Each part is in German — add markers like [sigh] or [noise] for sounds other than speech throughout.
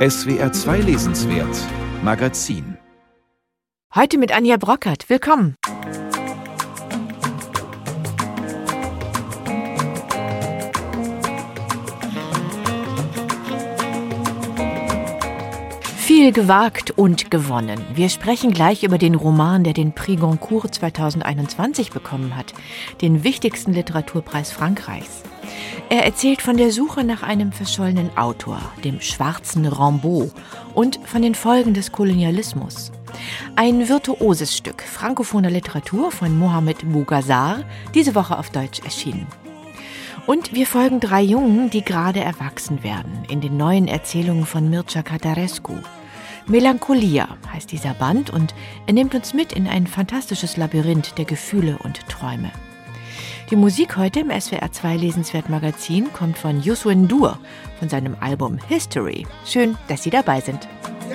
SWR 2 Lesenswert Magazin Heute mit Anja Brockert. Willkommen. Viel gewagt und gewonnen. Wir sprechen gleich über den Roman, der den Prix Goncourt 2021 bekommen hat, den wichtigsten Literaturpreis Frankreichs. Er erzählt von der Suche nach einem verschollenen Autor, dem schwarzen Rambaud, und von den Folgen des Kolonialismus. Ein virtuoses Stück frankophoner Literatur von Mohamed Bougazar, diese Woche auf Deutsch erschienen. Und wir folgen drei Jungen, die gerade erwachsen werden, in den neuen Erzählungen von Mircea Catarescu. Melancholia heißt dieser Band und er nimmt uns mit in ein fantastisches Labyrinth der Gefühle und Träume. Die Musik heute im SWR 2 Lesenswert Magazin kommt von Yusuf Dur von seinem Album History. Schön, dass Sie dabei sind. Die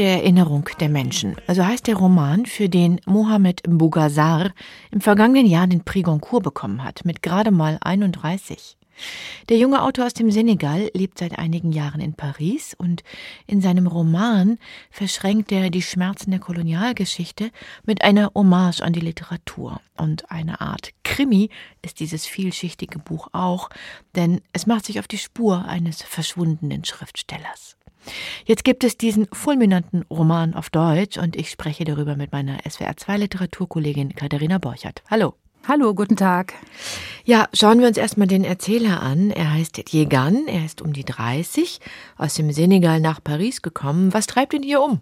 geheimste Erinnerung der Menschen, also heißt der Roman, für den Mohamed Bougazar im vergangenen Jahr den Prix Goncourt bekommen hat, mit gerade mal 31. Der junge Autor aus dem Senegal lebt seit einigen Jahren in Paris und in seinem Roman verschränkt er die Schmerzen der Kolonialgeschichte mit einer Hommage an die Literatur. Und eine Art Krimi ist dieses vielschichtige Buch auch, denn es macht sich auf die Spur eines verschwundenen Schriftstellers. Jetzt gibt es diesen fulminanten Roman auf Deutsch und ich spreche darüber mit meiner SWR2 Literaturkollegin Katharina Borchert. Hallo. Hallo, guten Tag. Ja, schauen wir uns erstmal den Erzähler an. Er heißt Yegan, er ist um die 30, aus dem Senegal nach Paris gekommen. Was treibt ihn hier um?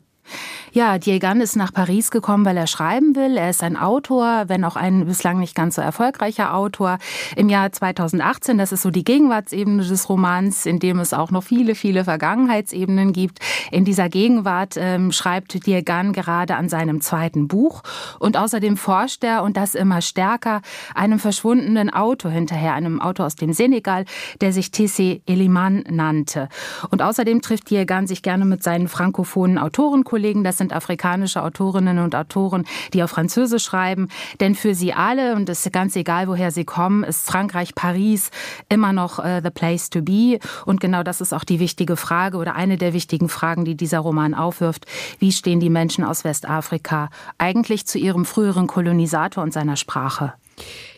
Ja, Diegan ist nach Paris gekommen, weil er schreiben will. Er ist ein Autor, wenn auch ein bislang nicht ganz so erfolgreicher Autor. Im Jahr 2018, das ist so die Gegenwartsebene des Romans, in dem es auch noch viele, viele Vergangenheitsebenen gibt. In dieser Gegenwart ähm, schreibt Diegan gerade an seinem zweiten Buch. Und außerdem forscht er, und das immer stärker, einem verschwundenen Autor hinterher, einem Autor aus dem Senegal, der sich Tessé Eliman nannte. Und außerdem trifft Diegan sich gerne mit seinen frankophonen Autorenkollegen. Das sind afrikanische Autorinnen und Autoren, die auf Französisch schreiben. Denn für sie alle, und es ist ganz egal, woher sie kommen, ist Frankreich, Paris immer noch uh, the place to be. Und genau das ist auch die wichtige Frage oder eine der wichtigen Fragen, die dieser Roman aufwirft. Wie stehen die Menschen aus Westafrika eigentlich zu ihrem früheren Kolonisator und seiner Sprache?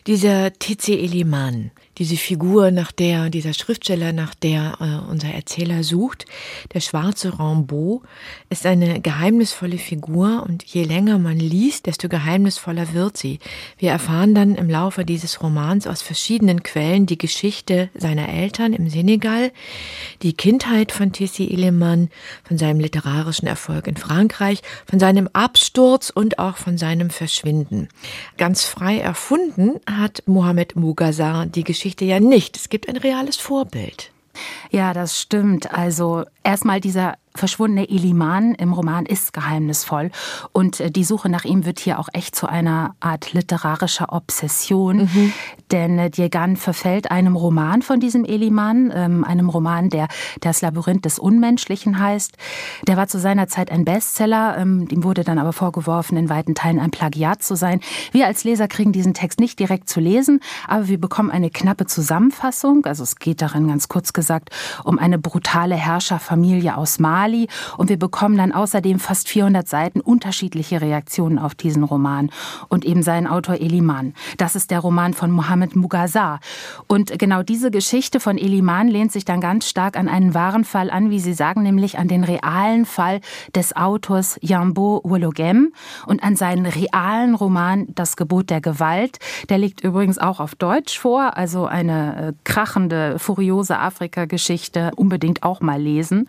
Dieser T.C. Eliman, diese Figur, nach der, dieser Schriftsteller, nach der äh, unser Erzähler sucht, der schwarze Rambaud, ist eine geheimnisvolle Figur und je länger man liest, desto geheimnisvoller wird sie. Wir erfahren dann im Laufe dieses Romans aus verschiedenen Quellen die Geschichte seiner Eltern im Senegal, die Kindheit von Tissi Illemann, von seinem literarischen Erfolg in Frankreich, von seinem Absturz und auch von seinem Verschwinden. Ganz frei erfunden hat Mohamed Mugazar die Geschichte Geschichte ja nicht. Es gibt ein reales Vorbild. Ja, das stimmt. Also erstmal dieser verschwundene Eliman im Roman ist geheimnisvoll und äh, die Suche nach ihm wird hier auch echt zu einer Art literarischer Obsession, mhm. denn äh, Diegan verfällt einem Roman von diesem Eliman, ähm, einem Roman, der das Labyrinth des Unmenschlichen heißt. Der war zu seiner Zeit ein Bestseller, ähm, ihm wurde dann aber vorgeworfen, in weiten Teilen ein Plagiat zu sein. Wir als Leser kriegen diesen Text nicht direkt zu lesen, aber wir bekommen eine knappe Zusammenfassung. Also es geht darin ganz kurz gesagt um eine brutale Herrscherfamilie aus Mali Mali und wir bekommen dann außerdem fast 400 Seiten unterschiedliche Reaktionen auf diesen Roman und eben seinen Autor Eliman. Das ist der Roman von Mohammed Mugazar. Und genau diese Geschichte von Eliman lehnt sich dann ganz stark an einen wahren Fall an, wie Sie sagen, nämlich an den realen Fall des Autors Yambo Wologem und an seinen realen Roman Das Gebot der Gewalt. Der liegt übrigens auch auf Deutsch vor, also eine äh, krachende, furiose Afrika-Geschichte unbedingt auch mal lesen.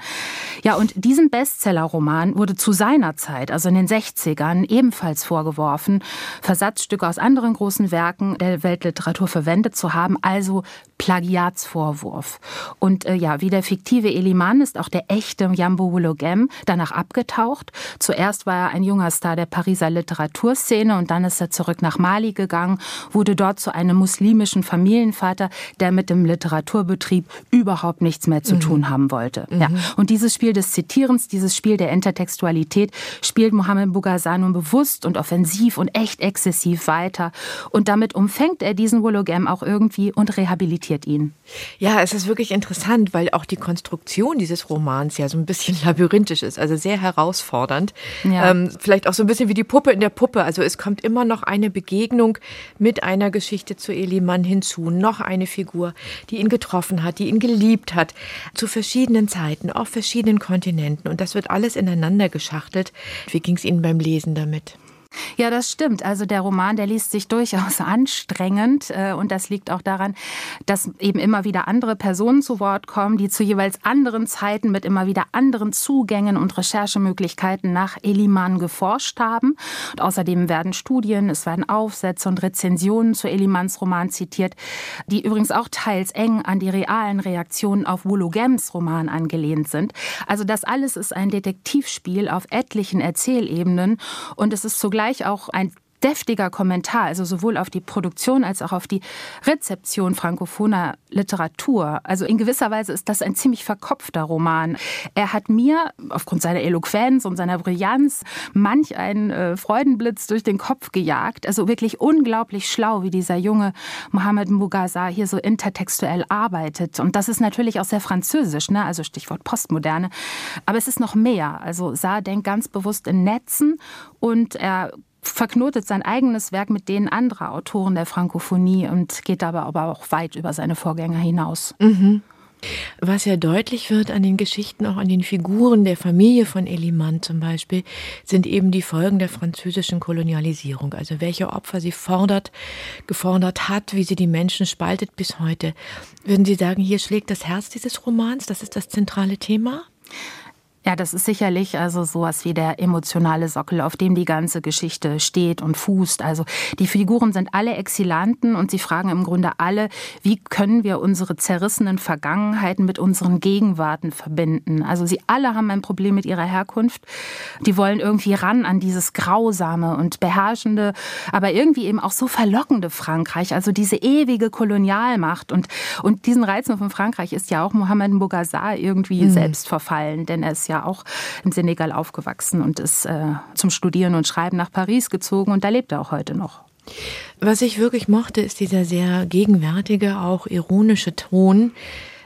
Ja, und diesen Bestseller-Roman wurde zu seiner Zeit, also in den 60ern, ebenfalls vorgeworfen, Versatzstücke aus anderen großen Werken der Weltliteratur verwendet zu haben, also Plagiatsvorwurf. Und äh, ja, wie der fiktive Eliman ist auch der echte Jambo Wologem danach abgetaucht. Zuerst war er ein junger Star der Pariser Literaturszene und dann ist er zurück nach Mali gegangen, wurde dort zu einem muslimischen Familienvater, der mit dem Literaturbetrieb überhaupt nichts mehr zu mhm. tun haben wollte. Mhm. Ja. Und dieses Spiel des Zitierens, dieses Spiel der Intertextualität spielt Mohammed Bougazzar nun bewusst und offensiv und echt exzessiv weiter. Und damit umfängt er diesen Wologem auch irgendwie und rehabilitiert interessiert ihn. Ja, es ist wirklich interessant, weil auch die Konstruktion dieses Romans ja so ein bisschen [laughs] labyrinthisch ist, also sehr herausfordernd. Ja. Ähm, vielleicht auch so ein bisschen wie die Puppe in der Puppe. Also es kommt immer noch eine Begegnung mit einer Geschichte zu Eliman hinzu, noch eine Figur, die ihn getroffen hat, die ihn geliebt hat, zu verschiedenen Zeiten, auf verschiedenen Kontinenten. Und das wird alles ineinander geschachtelt. Wie ging es Ihnen beim Lesen damit? Ja, das stimmt. Also der Roman, der liest sich durchaus [laughs] anstrengend äh, und das liegt auch daran, dass eben immer wieder andere Personen zu Wort kommen, die zu jeweils anderen Zeiten mit immer wieder anderen Zugängen und Recherchemöglichkeiten nach Eliman geforscht haben. Und außerdem werden Studien, es werden Aufsätze und Rezensionen zu Elimans Roman zitiert, die übrigens auch teils eng an die realen Reaktionen auf Wologems Roman angelehnt sind. Also das alles ist ein Detektivspiel auf etlichen Erzählebenen und es ist zugleich zugleich auch ein deftiger Kommentar, also sowohl auf die Produktion als auch auf die Rezeption frankophoner Literatur. Also in gewisser Weise ist das ein ziemlich verkopfter Roman. Er hat mir aufgrund seiner Eloquenz und seiner Brillanz manch einen äh, Freudenblitz durch den Kopf gejagt. Also wirklich unglaublich schlau, wie dieser junge Mohammed Mugazar hier so intertextuell arbeitet. Und das ist natürlich auch sehr französisch, ne? also Stichwort Postmoderne. Aber es ist noch mehr. Also Saar denkt ganz bewusst in Netzen und er verknotet sein eigenes Werk mit denen anderer Autoren der Frankophonie und geht dabei aber auch weit über seine Vorgänger hinaus. Mhm. Was ja deutlich wird an den Geschichten, auch an den Figuren der Familie von Eliman zum Beispiel, sind eben die Folgen der französischen Kolonialisierung. Also welche Opfer sie fordert, gefordert hat, wie sie die Menschen spaltet bis heute. Würden Sie sagen, hier schlägt das Herz dieses Romans? Das ist das zentrale Thema? Ja, das ist sicherlich also sowas wie der emotionale Sockel, auf dem die ganze Geschichte steht und fußt. Also die Figuren sind alle Exilanten und sie fragen im Grunde alle, wie können wir unsere zerrissenen Vergangenheiten mit unseren Gegenwarten verbinden? Also sie alle haben ein Problem mit ihrer Herkunft. Die wollen irgendwie ran an dieses grausame und beherrschende, aber irgendwie eben auch so verlockende Frankreich, also diese ewige Kolonialmacht und und diesen Reizen von Frankreich ist ja auch Mohammed Bougazzar irgendwie mhm. selbst verfallen, denn er ist ja ja auch im Senegal aufgewachsen und ist äh, zum Studieren und Schreiben nach Paris gezogen und da lebt er auch heute noch. Was ich wirklich mochte, ist dieser sehr gegenwärtige, auch ironische Ton,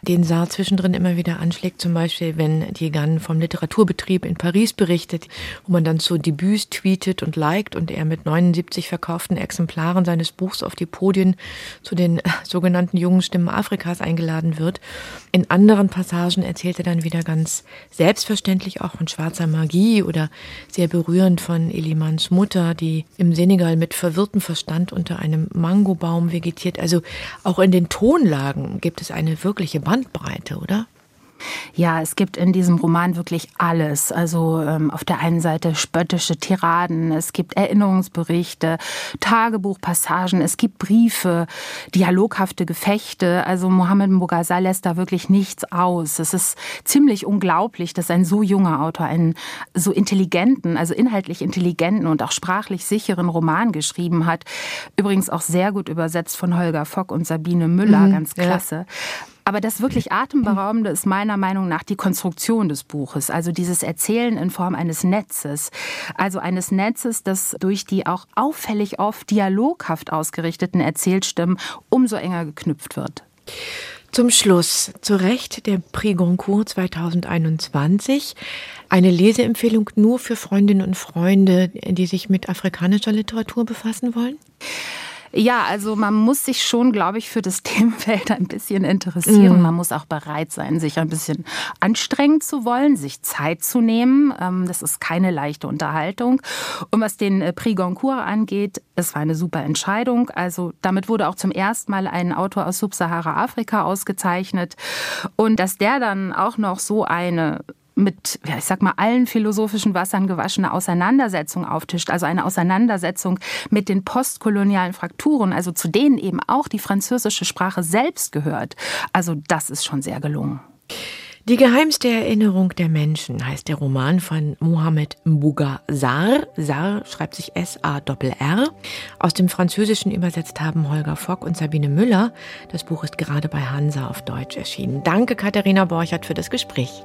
den Saar zwischendrin immer wieder anschlägt, zum Beispiel, wenn die Gann vom Literaturbetrieb in Paris berichtet, wo man dann zu Debüts tweetet und liked und er mit 79 verkauften Exemplaren seines Buchs auf die Podien zu den [laughs] sogenannten jungen Stimmen Afrikas eingeladen wird. In anderen Passagen erzählt er dann wieder ganz selbstverständlich auch von schwarzer Magie oder sehr berührend von Elimans Mutter, die im Senegal mit verwirrtem Verstand unter einem Mangobaum vegetiert. Also auch in den Tonlagen gibt es eine wirkliche Bandbreite, oder? Ja, es gibt in diesem Roman wirklich alles. Also ähm, auf der einen Seite spöttische Tiraden, es gibt Erinnerungsberichte, Tagebuchpassagen, es gibt Briefe, dialoghafte Gefechte. Also Mohammed Mbogazal lässt da wirklich nichts aus. Es ist ziemlich unglaublich, dass ein so junger Autor einen so intelligenten, also inhaltlich intelligenten und auch sprachlich sicheren Roman geschrieben hat. Übrigens auch sehr gut übersetzt von Holger Fock und Sabine Müller, mhm, ganz klasse. Ja. Aber das wirklich Atemberaubende ist meiner Meinung nach die Konstruktion des Buches, also dieses Erzählen in Form eines Netzes. Also eines Netzes, das durch die auch auffällig oft dialoghaft ausgerichteten Erzählstimmen umso enger geknüpft wird. Zum Schluss, zu Recht der Prix Goncourt 2021. Eine Leseempfehlung nur für Freundinnen und Freunde, die sich mit afrikanischer Literatur befassen wollen? Ja, also man muss sich schon, glaube ich, für das [laughs] Themenfeld ein bisschen interessieren. Mhm. Man muss auch bereit sein, sich ein bisschen anstrengen zu wollen, sich Zeit zu nehmen. Ähm, das ist keine leichte Unterhaltung. Und was den äh, Prix Goncourt angeht, es war eine super Entscheidung. Also damit wurde auch zum ersten Mal ein Autor aus Subsahara-Afrika ausgezeichnet. Und dass der dann auch noch so eine mit, ja, ich sag mal, allen philosophischen Wassern gewaschene Auseinandersetzung auftischt, also eine Auseinandersetzung mit den postkolonialen Frakturen, also zu denen eben auch die französische Sprache selbst gehört. Also das ist schon sehr gelungen. Die geheimste Erinnerung der Menschen heißt der Roman von Mohamed Mbouga Sarr. Sarr schreibt sich S-A-R-R. Aus dem Französischen übersetzt haben Holger Fock und Sabine Müller. Das Buch ist gerade bei Hansa auf Deutsch erschienen. Danke, Katharina Borchert, für das Gespräch.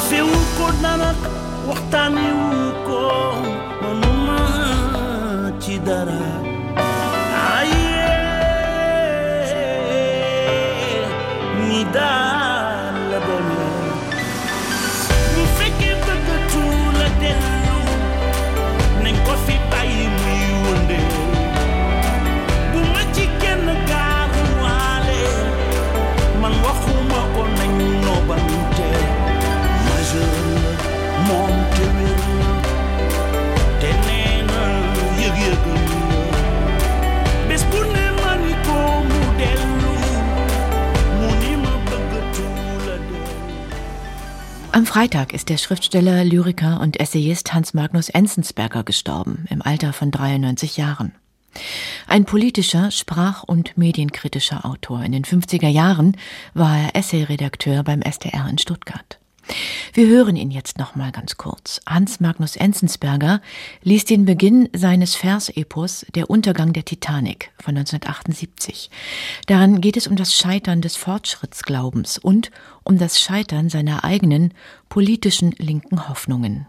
عفو قدرك واحتني وكون ما تدرك عيه نداك Freitag ist der Schriftsteller, Lyriker und Essayist Hans Magnus Enzensberger gestorben, im Alter von 93 Jahren. Ein politischer, sprach- und medienkritischer Autor. In den 50er Jahren war er Essayredakteur beim SDR in Stuttgart. Wir hören ihn jetzt noch mal ganz kurz. Hans Magnus Enzensberger liest den Beginn seines Versepos Der Untergang der Titanic von 1978. Daran geht es um das Scheitern des Fortschrittsglaubens und um das Scheitern seiner eigenen politischen linken Hoffnungen.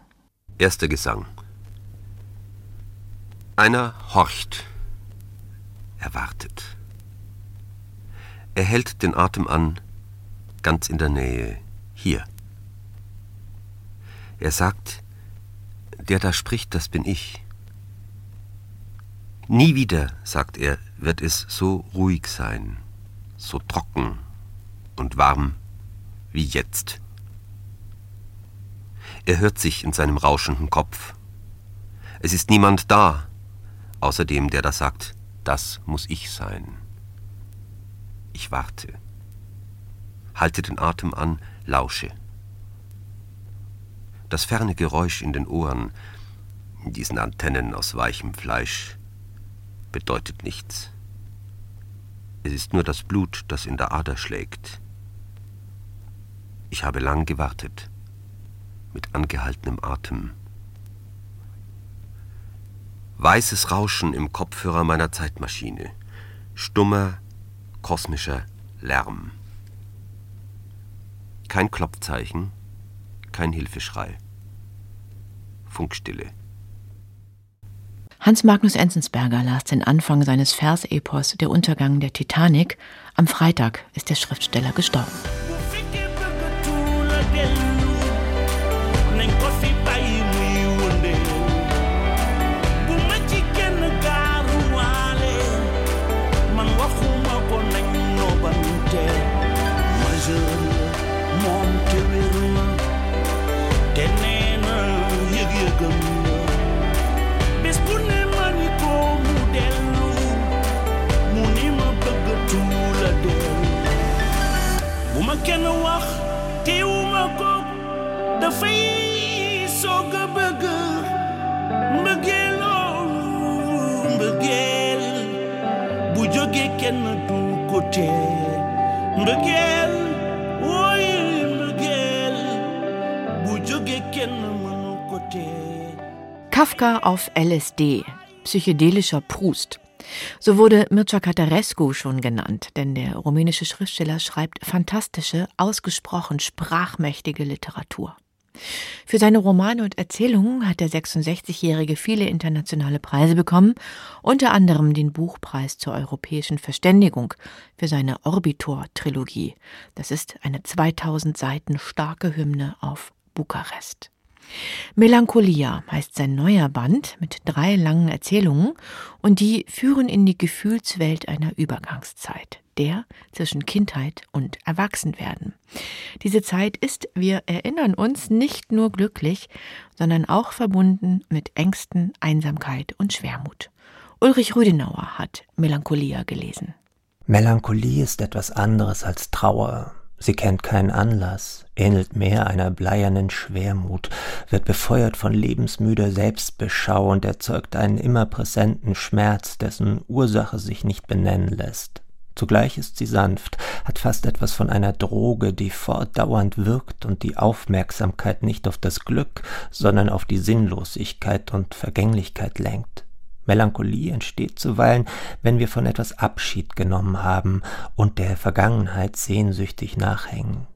Erster Gesang. Einer horcht. Er wartet. Er hält den Atem an, ganz in der Nähe, hier. Er sagt, der da spricht, das bin ich. Nie wieder, sagt er, wird es so ruhig sein, so trocken und warm wie jetzt. Er hört sich in seinem rauschenden Kopf. Es ist niemand da, außer dem, der da sagt, das muss ich sein. Ich warte, halte den Atem an, lausche das ferne Geräusch in den Ohren, diesen Antennen aus weichem Fleisch, bedeutet nichts. Es ist nur das Blut, das in der Ader schlägt. Ich habe lang gewartet, mit angehaltenem Atem. Weißes Rauschen im Kopfhörer meiner Zeitmaschine, stummer, kosmischer Lärm. Kein Klopfzeichen, kein Hilfeschrei. Funkstille. Hans Magnus Enzensberger las den Anfang seines Versepos Der Untergang der Titanic. Am Freitag ist der Schriftsteller gestorben. Kenn du ko tee mbëggeel mbëggeel bu jóge kenn mënu ko Kafka auf LSD, psychedelischer Proust. So wurde Mircea Catarescu schon genannt, denn der rumänische Schriftsteller schreibt fantastische, ausgesprochen sprachmächtige Literatur. Für seine Romane und Erzählungen hat der 66-Jährige viele internationale Preise bekommen, unter anderem den Buchpreis zur europäischen Verständigung für seine Orbitor-Trilogie. Das ist eine 2000 Seiten starke Hymne auf Bukarest. Melancholia heißt sein neuer Band mit drei langen Erzählungen und die führen in die Gefühlswelt einer Übergangszeit, der zwischen Kindheit und Erwachsenwerden. Diese Zeit ist, wir erinnern uns, nicht nur glücklich, sondern auch verbunden mit Ängsten, Einsamkeit und Schwermut. Ulrich Rüdenauer hat Melancholia gelesen. Melancholie ist etwas anderes als Trauer. Sie kennt keinen Anlass, ähnelt mehr einer bleiernen Schwermut, wird befeuert von lebensmüder Selbstbeschau und erzeugt einen immer präsenten Schmerz, dessen Ursache sich nicht benennen lässt. Zugleich ist sie sanft, hat fast etwas von einer Droge, die fortdauernd wirkt und die Aufmerksamkeit nicht auf das Glück, sondern auf die Sinnlosigkeit und Vergänglichkeit lenkt. Melancholie entsteht zuweilen, wenn wir von etwas Abschied genommen haben und der Vergangenheit sehnsüchtig nachhängen.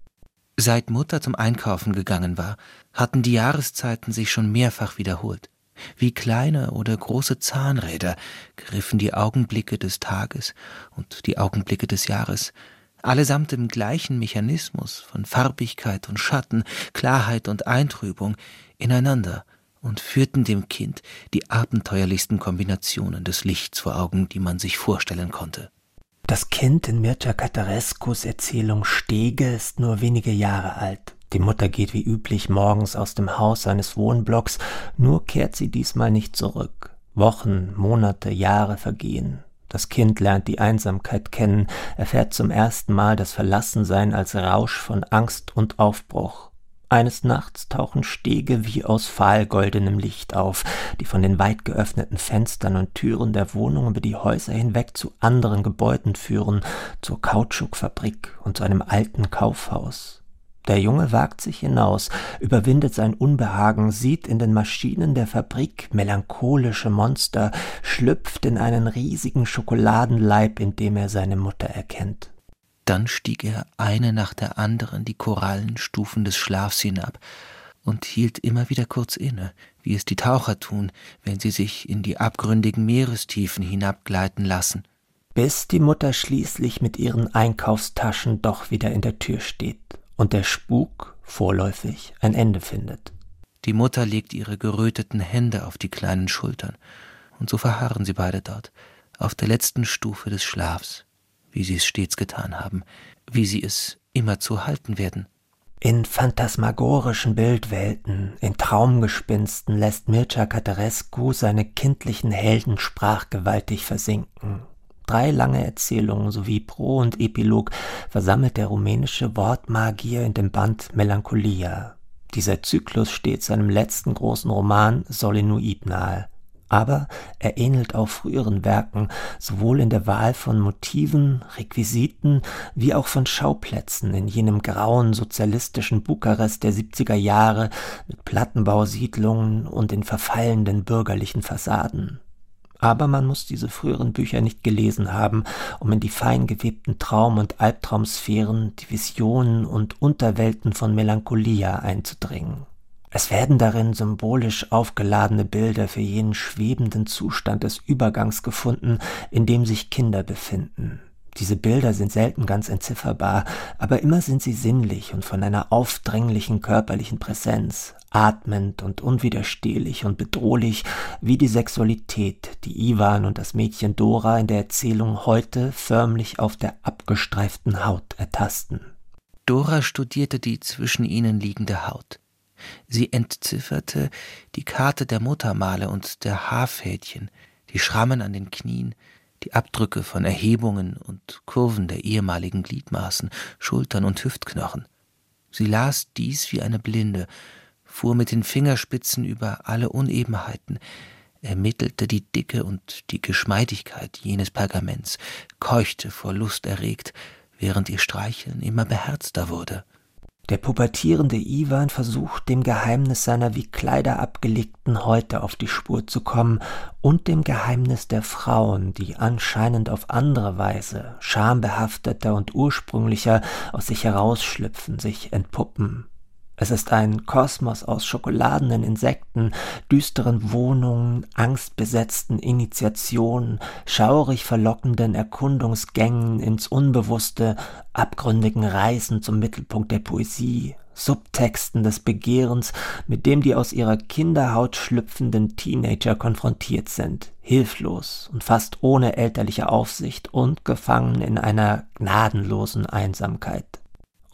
Seit Mutter zum Einkaufen gegangen war, hatten die Jahreszeiten sich schon mehrfach wiederholt. Wie kleine oder große Zahnräder griffen die Augenblicke des Tages und die Augenblicke des Jahres, allesamt im gleichen Mechanismus von Farbigkeit und Schatten, Klarheit und Eintrübung, ineinander und führten dem Kind die abenteuerlichsten Kombinationen des Lichts vor Augen, die man sich vorstellen konnte. Das Kind in Mircea Catarescus Erzählung Stege ist nur wenige Jahre alt. Die Mutter geht wie üblich morgens aus dem Haus seines Wohnblocks, nur kehrt sie diesmal nicht zurück. Wochen, Monate, Jahre vergehen. Das Kind lernt die Einsamkeit kennen, erfährt zum ersten Mal das Verlassensein als Rausch von Angst und Aufbruch. Eines Nachts tauchen Stege wie aus fahlgoldenem Licht auf, die von den weit geöffneten Fenstern und Türen der Wohnung über die Häuser hinweg zu anderen Gebäuden führen, zur Kautschukfabrik und zu einem alten Kaufhaus. Der Junge wagt sich hinaus, überwindet sein Unbehagen, sieht in den Maschinen der Fabrik melancholische Monster, schlüpft in einen riesigen Schokoladenleib, in dem er seine Mutter erkennt. Dann stieg er eine nach der anderen die Korallenstufen des Schlafs hinab und hielt immer wieder kurz inne, wie es die Taucher tun, wenn sie sich in die abgründigen Meerestiefen hinabgleiten lassen. Bis die Mutter schließlich mit ihren Einkaufstaschen doch wieder in der Tür steht und der Spuk vorläufig ein Ende findet. Die Mutter legt ihre geröteten Hände auf die kleinen Schultern, und so verharren sie beide dort, auf der letzten Stufe des Schlafs wie sie es stets getan haben, wie sie es immer zu halten werden. In phantasmagorischen Bildwelten, in Traumgespinsten lässt Mircea Catarescu seine kindlichen Helden sprachgewaltig versinken. Drei lange Erzählungen sowie Pro und Epilog versammelt der rumänische Wortmagier in dem Band Melancholia. Dieser Zyklus steht seinem letzten großen Roman Solinuit nahe aber er ähnelt auch früheren Werken, sowohl in der Wahl von Motiven, Requisiten wie auch von Schauplätzen in jenem grauen sozialistischen Bukarest der 70er Jahre mit Plattenbausiedlungen und den verfallenden bürgerlichen Fassaden. Aber man muss diese früheren Bücher nicht gelesen haben, um in die fein gewebten Traum- und Albtraumsphären, die Visionen und Unterwelten von Melancholia einzudringen. Es werden darin symbolisch aufgeladene Bilder für jenen schwebenden Zustand des Übergangs gefunden, in dem sich Kinder befinden. Diese Bilder sind selten ganz entzifferbar, aber immer sind sie sinnlich und von einer aufdringlichen körperlichen Präsenz, atmend und unwiderstehlich und bedrohlich wie die Sexualität, die Ivan und das Mädchen Dora in der Erzählung heute förmlich auf der abgestreiften Haut ertasten. Dora studierte die zwischen ihnen liegende Haut. Sie entzifferte die Karte der Muttermale und der Haarfädchen, die Schrammen an den Knien, die Abdrücke von Erhebungen und Kurven der ehemaligen Gliedmaßen, Schultern und Hüftknochen. Sie las dies wie eine Blinde, fuhr mit den Fingerspitzen über alle Unebenheiten, ermittelte die Dicke und die Geschmeidigkeit jenes Pergaments, keuchte vor Lust erregt, während ihr Streicheln immer beherzter wurde. Der pubertierende Iwan versucht, dem Geheimnis seiner wie Kleider abgelegten Häute auf die Spur zu kommen und dem Geheimnis der Frauen, die anscheinend auf andere Weise, schambehafteter und ursprünglicher aus sich herausschlüpfen, sich entpuppen. Es ist ein Kosmos aus schokoladenen Insekten, düsteren Wohnungen, angstbesetzten Initiationen, schaurig verlockenden Erkundungsgängen ins Unbewusste, abgründigen Reisen zum Mittelpunkt der Poesie, Subtexten des Begehrens, mit dem die aus ihrer Kinderhaut schlüpfenden Teenager konfrontiert sind, hilflos und fast ohne elterliche Aufsicht und gefangen in einer gnadenlosen Einsamkeit.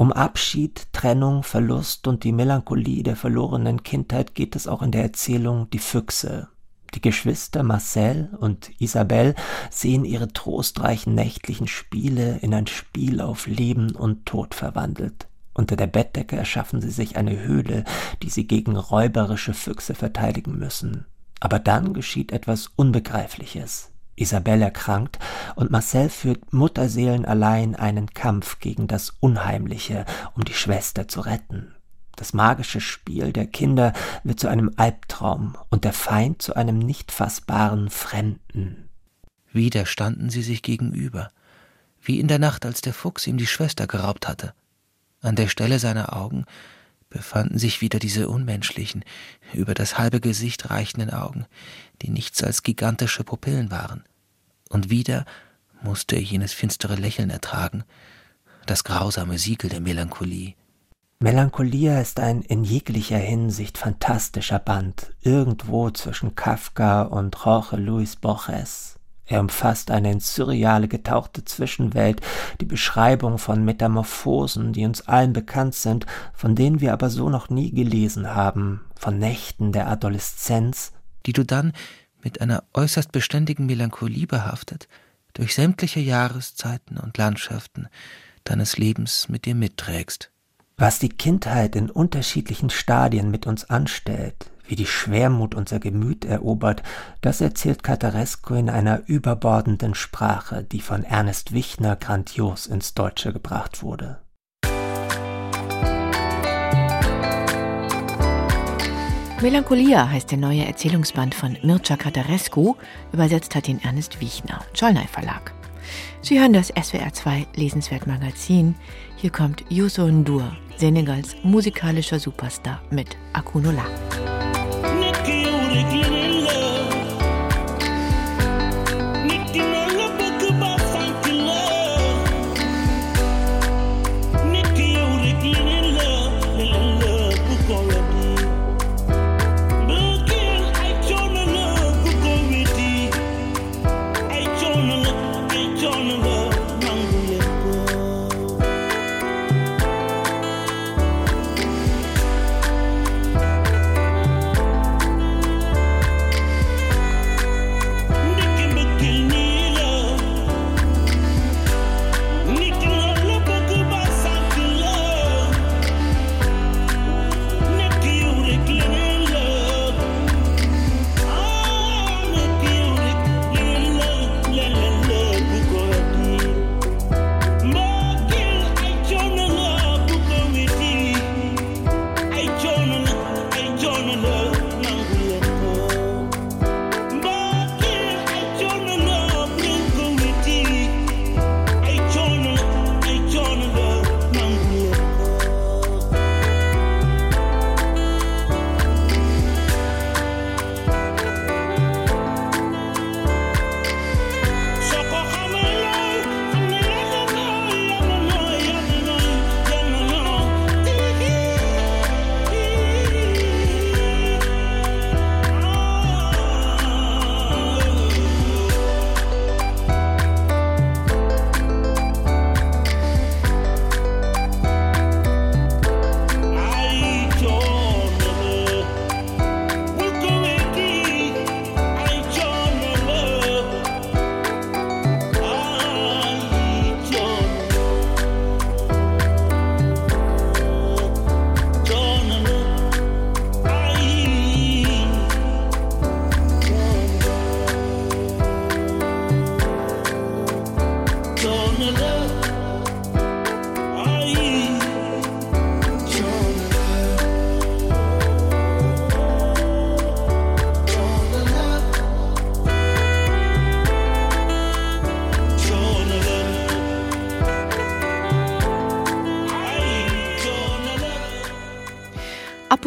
Um Abschied, Trennung, Verlust und die Melancholie der verlorenen Kindheit geht es auch in der Erzählung Die Füchse. Die Geschwister Marcel und Isabelle sehen ihre trostreichen nächtlichen Spiele in ein Spiel auf Leben und Tod verwandelt. Unter der Bettdecke erschaffen sie sich eine Höhle, die sie gegen räuberische Füchse verteidigen müssen. Aber dann geschieht etwas Unbegreifliches. Isabelle erkrankt und Marcel führt Mutterseelen allein einen Kampf gegen das Unheimliche, um die Schwester zu retten. Das magische Spiel der Kinder wird zu einem Albtraum und der Feind zu einem nicht fassbaren Fremden. Wieder standen sie sich gegenüber, wie in der Nacht, als der Fuchs ihm die Schwester geraubt hatte. An der Stelle seiner Augen befanden sich wieder diese unmenschlichen, über das halbe Gesicht reichenden Augen, die nichts als gigantische Pupillen waren. Und wieder musste er jenes finstere Lächeln ertragen, das grausame Siegel der Melancholie. Melancholia ist ein in jeglicher Hinsicht fantastischer Band, irgendwo zwischen Kafka und Jorge Luis Borges. Er umfasst eine ins Surreale getauchte Zwischenwelt, die Beschreibung von Metamorphosen, die uns allen bekannt sind, von denen wir aber so noch nie gelesen haben, von Nächten der Adoleszenz, die du dann mit einer äußerst beständigen Melancholie behaftet durch sämtliche Jahreszeiten und Landschaften deines Lebens mit dir mitträgst. Was die Kindheit in unterschiedlichen Stadien mit uns anstellt, wie die Schwermut unser Gemüt erobert, das erzählt Cataresco in einer überbordenden Sprache, die von Ernest Wichner grandios ins Deutsche gebracht wurde. Melancholia heißt der neue Erzählungsband von Mircea Catarescu, übersetzt hat ihn Ernest Wiechner, Schollnei Verlag. Sie hören das SWR2 Lesenswert Magazin. Hier kommt Youssou N'Dour, Senegals musikalischer Superstar mit Akunola.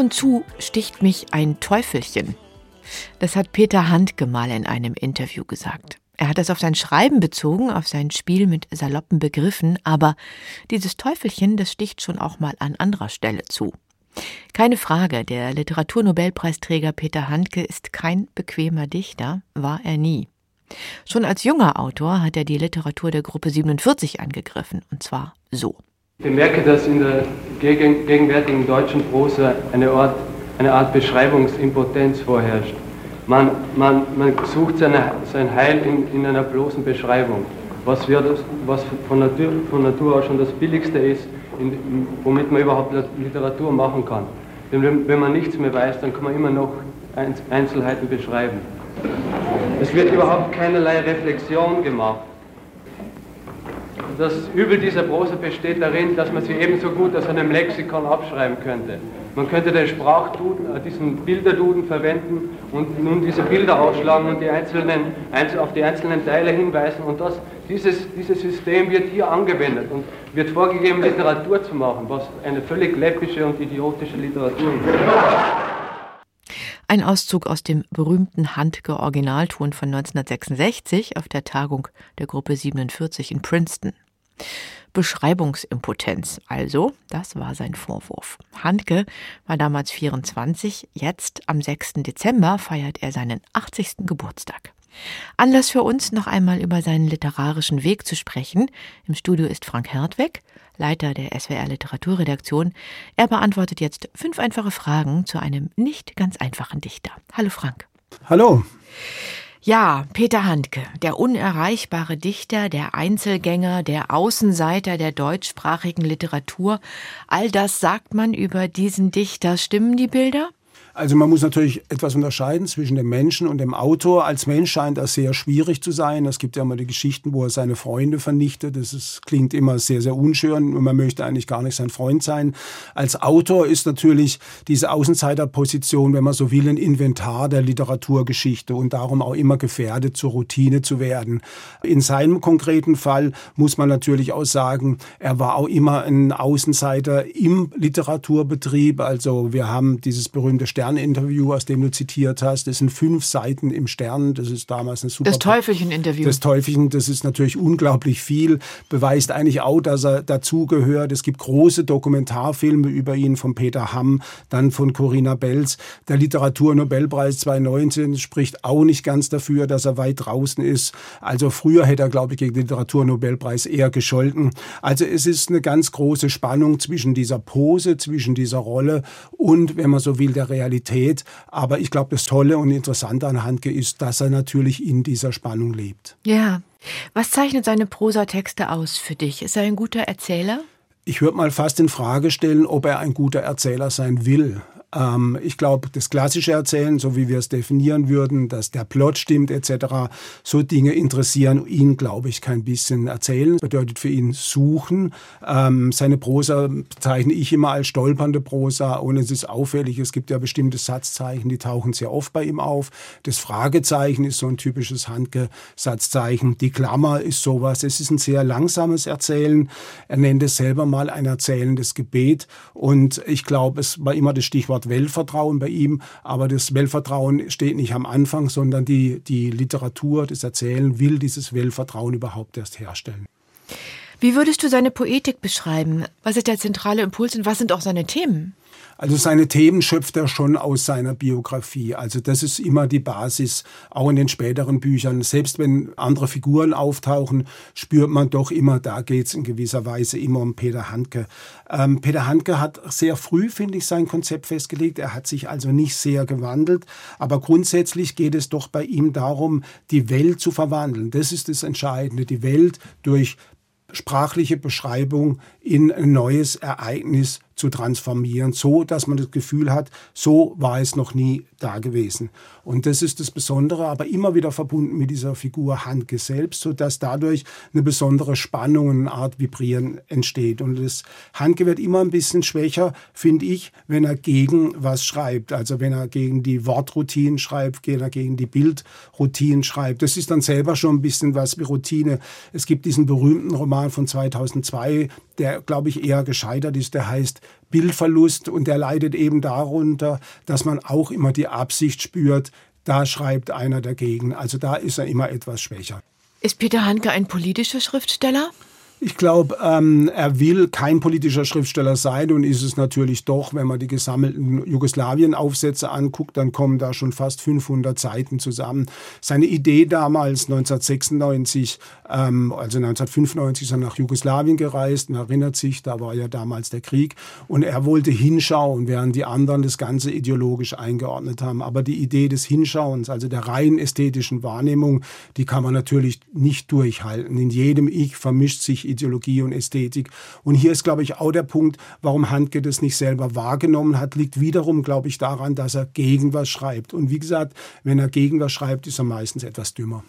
Und zu sticht mich ein Teufelchen. Das hat Peter Handke mal in einem Interview gesagt. Er hat das auf sein Schreiben bezogen, auf sein Spiel mit saloppen Begriffen, aber dieses Teufelchen, das sticht schon auch mal an anderer Stelle zu. Keine Frage, der Literaturnobelpreisträger Peter Handke ist kein bequemer Dichter, war er nie. Schon als junger Autor hat er die Literatur der Gruppe 47 angegriffen, und zwar so. Ich bemerke, dass in der gegenwärtigen deutschen Prosa eine Art, eine Art Beschreibungsimpotenz vorherrscht. Man, man, man sucht seine, sein Heil in, in einer bloßen Beschreibung, was, wir das, was von, Natur, von Natur aus schon das Billigste ist, in, womit man überhaupt Literatur machen kann. Denn wenn, wenn man nichts mehr weiß, dann kann man immer noch Einzelheiten beschreiben. Es wird überhaupt keinerlei Reflexion gemacht. Das Übel dieser Prosa besteht darin, dass man sie ebenso gut aus einem Lexikon abschreiben könnte. Man könnte den Sprachduden, äh, diesen Bilderduden verwenden und nun diese Bilder ausschlagen und die einzelnen, auf die einzelnen Teile hinweisen. Und das, dieses, dieses System wird hier angewendet und wird vorgegeben, Literatur zu machen, was eine völlig läppische und idiotische Literatur ist. Ein Auszug aus dem berühmten Handke Originalton von 1966 auf der Tagung der Gruppe 47 in Princeton. Beschreibungsimpotenz. Also, das war sein Vorwurf. Handke war damals 24, jetzt am 6. Dezember feiert er seinen 80. Geburtstag. Anlass für uns, noch einmal über seinen literarischen Weg zu sprechen. Im Studio ist Frank Hertweg, Leiter der SWR Literaturredaktion. Er beantwortet jetzt fünf einfache Fragen zu einem nicht ganz einfachen Dichter. Hallo Frank. Hallo. Ja, Peter Handke, der unerreichbare Dichter, der Einzelgänger, der Außenseiter der deutschsprachigen Literatur. All das sagt man über diesen Dichter. Stimmen die Bilder? Also man muss natürlich etwas unterscheiden zwischen dem Menschen und dem Autor. Als Mensch scheint er sehr schwierig zu sein. Es gibt ja immer die Geschichten, wo er seine Freunde vernichtet. Das ist, klingt immer sehr, sehr unschön und man möchte eigentlich gar nicht sein Freund sein. Als Autor ist natürlich diese Außenseiterposition, wenn man so will, ein Inventar der Literaturgeschichte und darum auch immer gefährdet, zur Routine zu werden. In seinem konkreten Fall muss man natürlich auch sagen, er war auch immer ein Außenseiter im Literaturbetrieb. Also wir haben dieses berühmte Stern Stern-Interview, aus dem du zitiert hast. Das sind fünf Seiten im Stern. Das ist damals eine super. Das Teufelchen-Interview. Das Teufelchen, das ist natürlich unglaublich viel. Beweist eigentlich auch, dass er dazugehört. Es gibt große Dokumentarfilme über ihn von Peter Hamm, dann von Corinna Belz. Der Literaturnobelpreis 2019 spricht auch nicht ganz dafür, dass er weit draußen ist. Also früher hätte er, glaube ich, gegen den Literaturnobelpreis eher gescholten. Also es ist eine ganz große Spannung zwischen dieser Pose, zwischen dieser Rolle und, wenn man so will, der Realität Realität. Aber ich glaube, das Tolle und Interessante an Handke ist, dass er natürlich in dieser Spannung lebt. Ja. Was zeichnet seine Prosatexte aus für dich? Ist er ein guter Erzähler? Ich würde mal fast in Frage stellen, ob er ein guter Erzähler sein will. Ähm, ich glaube, das klassische Erzählen, so wie wir es definieren würden, dass der Plot stimmt etc., so Dinge interessieren ihn, glaube ich, kein bisschen. Erzählen bedeutet für ihn suchen. Ähm, seine Prosa zeichne ich immer als stolpernde Prosa und es ist auffällig, es gibt ja bestimmte Satzzeichen, die tauchen sehr oft bei ihm auf. Das Fragezeichen ist so ein typisches Handke-Satzzeichen. Die Klammer ist sowas. Es ist ein sehr langsames Erzählen. Er nennt es selber mal ein erzählendes Gebet und ich glaube, es war immer das Stichwort Wort Weltvertrauen bei ihm, aber das Weltvertrauen steht nicht am Anfang, sondern die, die Literatur, das Erzählen will dieses Weltvertrauen überhaupt erst herstellen. Wie würdest du seine Poetik beschreiben? Was ist der zentrale Impuls und was sind auch seine Themen? Also seine Themen schöpft er schon aus seiner Biografie. Also das ist immer die Basis, auch in den späteren Büchern. Selbst wenn andere Figuren auftauchen, spürt man doch immer, da geht es in gewisser Weise immer um Peter Handke. Ähm, Peter Handke hat sehr früh, finde ich, sein Konzept festgelegt. Er hat sich also nicht sehr gewandelt. Aber grundsätzlich geht es doch bei ihm darum, die Welt zu verwandeln. Das ist das Entscheidende. Die Welt durch sprachliche Beschreibung in ein neues Ereignis zu transformieren, so dass man das Gefühl hat, so war es noch nie da gewesen. Und das ist das Besondere, aber immer wieder verbunden mit dieser Figur Handke selbst, so dass dadurch eine besondere Spannung, eine Art Vibrieren entsteht. Und das Handke wird immer ein bisschen schwächer, finde ich, wenn er gegen was schreibt. Also wenn er gegen die Wortroutinen schreibt, wenn er gegen die Bildroutinen schreibt. Das ist dann selber schon ein bisschen was wie Routine. Es gibt diesen berühmten Roman von 2002, der, glaube ich, eher gescheitert ist, der heißt Bildverlust und der leidet eben darunter, dass man auch immer die Absicht spürt, da schreibt einer dagegen. Also da ist er immer etwas schwächer. Ist Peter Handke ein politischer Schriftsteller? Ich glaube, ähm, er will kein politischer Schriftsteller sein und ist es natürlich doch, wenn man die gesammelten Jugoslawien-Aufsätze anguckt, dann kommen da schon fast 500 Seiten zusammen. Seine Idee damals, 1996, ähm, also 1995 ist er nach Jugoslawien gereist und erinnert sich, da war ja damals der Krieg und er wollte hinschauen, während die anderen das Ganze ideologisch eingeordnet haben. Aber die Idee des Hinschauens, also der rein ästhetischen Wahrnehmung, die kann man natürlich nicht durchhalten. In jedem Ich vermischt sich Ideologie und Ästhetik. Und hier ist, glaube ich, auch der Punkt, warum Handke das nicht selber wahrgenommen hat, liegt wiederum, glaube ich, daran, dass er gegen was schreibt. Und wie gesagt, wenn er gegen was schreibt, ist er meistens etwas dümmer.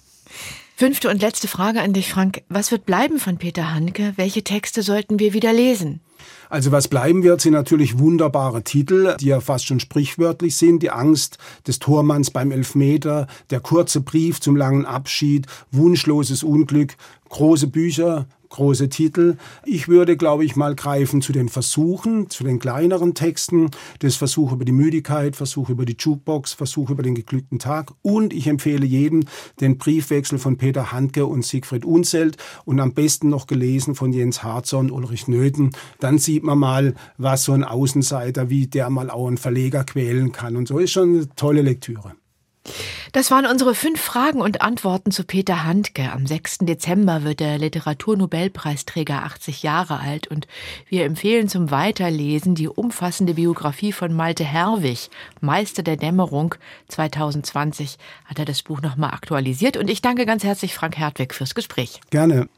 Fünfte und letzte Frage an dich, Frank. Was wird bleiben von Peter Handke? Welche Texte sollten wir wieder lesen? Also was bleiben wird, sind natürlich wunderbare Titel, die ja fast schon sprichwörtlich sind. Die Angst des Tormanns beim Elfmeter, der kurze Brief zum langen Abschied, wunschloses Unglück, große Bücher, große Titel. Ich würde, glaube ich, mal greifen zu den Versuchen, zu den kleineren Texten. Das Versuch über die Müdigkeit, Versuch über die Jukebox, Versuch über den geglückten Tag. Und ich empfehle jedem den Briefwechsel von Peter Handke und Siegfried Unzelt und am besten noch gelesen von Jens Harzer und Ulrich Nöthen. Dann sieht man mal, was so ein Außenseiter, wie der mal auch einen Verleger quälen kann. Und so ist schon eine tolle Lektüre. Das waren unsere fünf Fragen und Antworten zu Peter Handke. Am 6. Dezember wird der Literaturnobelpreisträger 80 Jahre alt und wir empfehlen zum Weiterlesen die umfassende Biografie von Malte Herwig, Meister der Dämmerung. 2020 hat er das Buch nochmal aktualisiert und ich danke ganz herzlich Frank Hertwig fürs Gespräch. Gerne.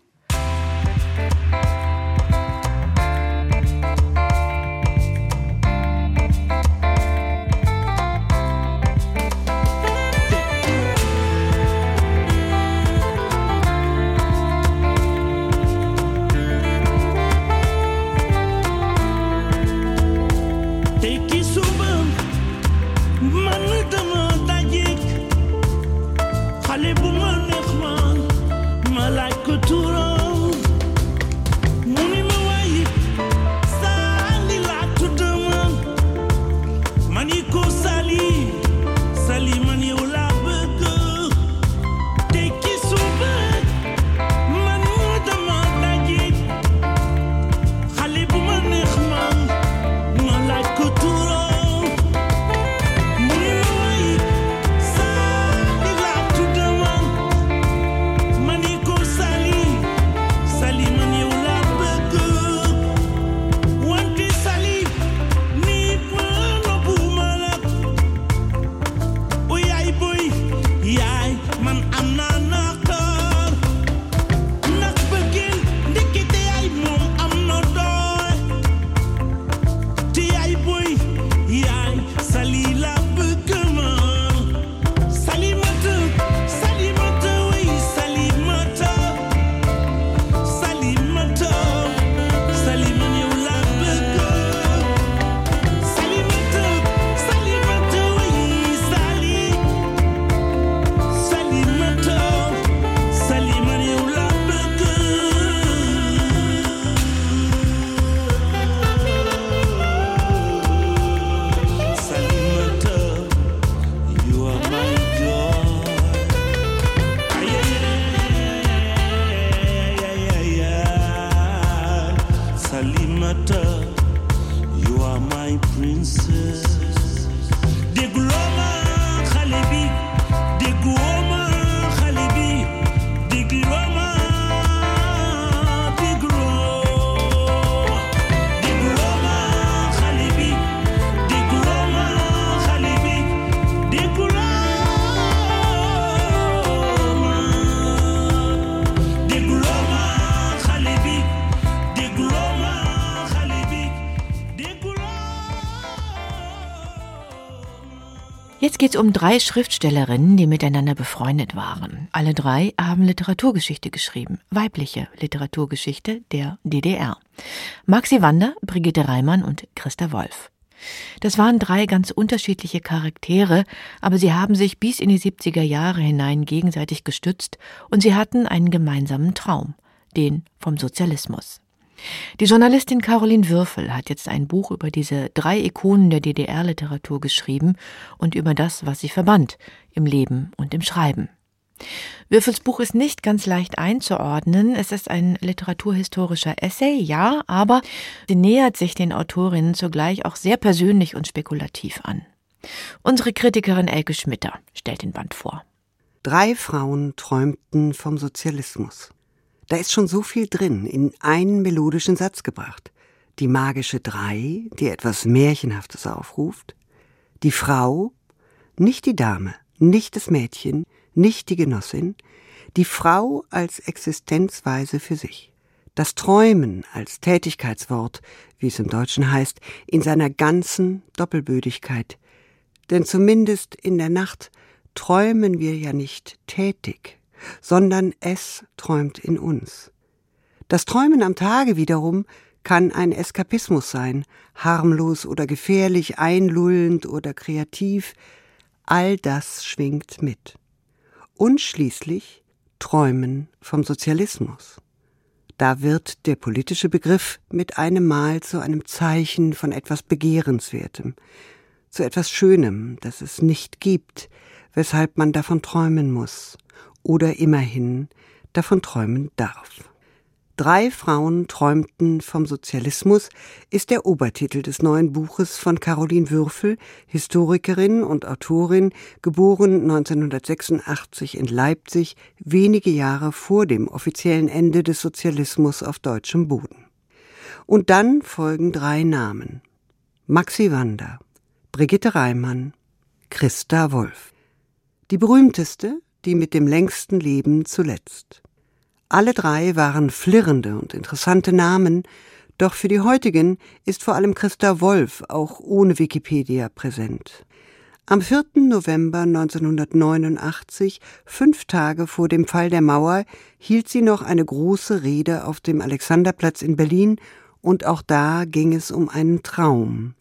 Um drei Schriftstellerinnen, die miteinander befreundet waren. Alle drei haben Literaturgeschichte geschrieben, weibliche Literaturgeschichte der DDR. Maxi Wander, Brigitte Reimann und Christa Wolf. Das waren drei ganz unterschiedliche Charaktere, aber sie haben sich bis in die 70er Jahre hinein gegenseitig gestützt und sie hatten einen gemeinsamen Traum, den vom Sozialismus. Die Journalistin Caroline Würfel hat jetzt ein Buch über diese drei Ikonen der DDR-Literatur geschrieben und über das, was sie verband, im Leben und im Schreiben. Würfels Buch ist nicht ganz leicht einzuordnen. Es ist ein literaturhistorischer Essay, ja, aber sie nähert sich den Autorinnen zugleich auch sehr persönlich und spekulativ an. Unsere Kritikerin Elke Schmitter stellt den Band vor. Drei Frauen träumten vom Sozialismus. Da ist schon so viel drin, in einen melodischen Satz gebracht. Die magische Drei, die etwas Märchenhaftes aufruft. Die Frau, nicht die Dame, nicht das Mädchen, nicht die Genossin. Die Frau als Existenzweise für sich. Das Träumen als Tätigkeitswort, wie es im Deutschen heißt, in seiner ganzen Doppelbödigkeit. Denn zumindest in der Nacht träumen wir ja nicht tätig, sondern es träumt in uns. Das Träumen am Tage wiederum kann ein Eskapismus sein, harmlos oder gefährlich, einlullend oder kreativ, all das schwingt mit. Und schließlich Träumen vom Sozialismus. Da wird der politische Begriff mit einem Mal zu einem Zeichen von etwas Begehrenswertem, zu etwas Schönem, das es nicht gibt, weshalb man davon träumen muss, oder immerhin davon träumen darf. Drei Frauen träumten vom Sozialismus ist der Obertitel des neuen Buches von Caroline Würfel, Historikerin und Autorin, geboren 1986 in Leipzig, wenige Jahre vor dem offiziellen Ende des Sozialismus auf deutschem Boden. Und dann folgen drei Namen. Maxi Wander, Brigitte Reimann, Christa Wolf. Die berühmteste, die mit dem längsten Leben zuletzt. Alle drei waren flirrende und interessante Namen, doch für die heutigen ist vor allem Christa Wolf auch ohne Wikipedia präsent. Am 4. November 1989, fünf Tage vor dem Fall der Mauer, hielt sie noch eine große Rede auf dem Alexanderplatz in Berlin, und auch da ging es um einen Traum.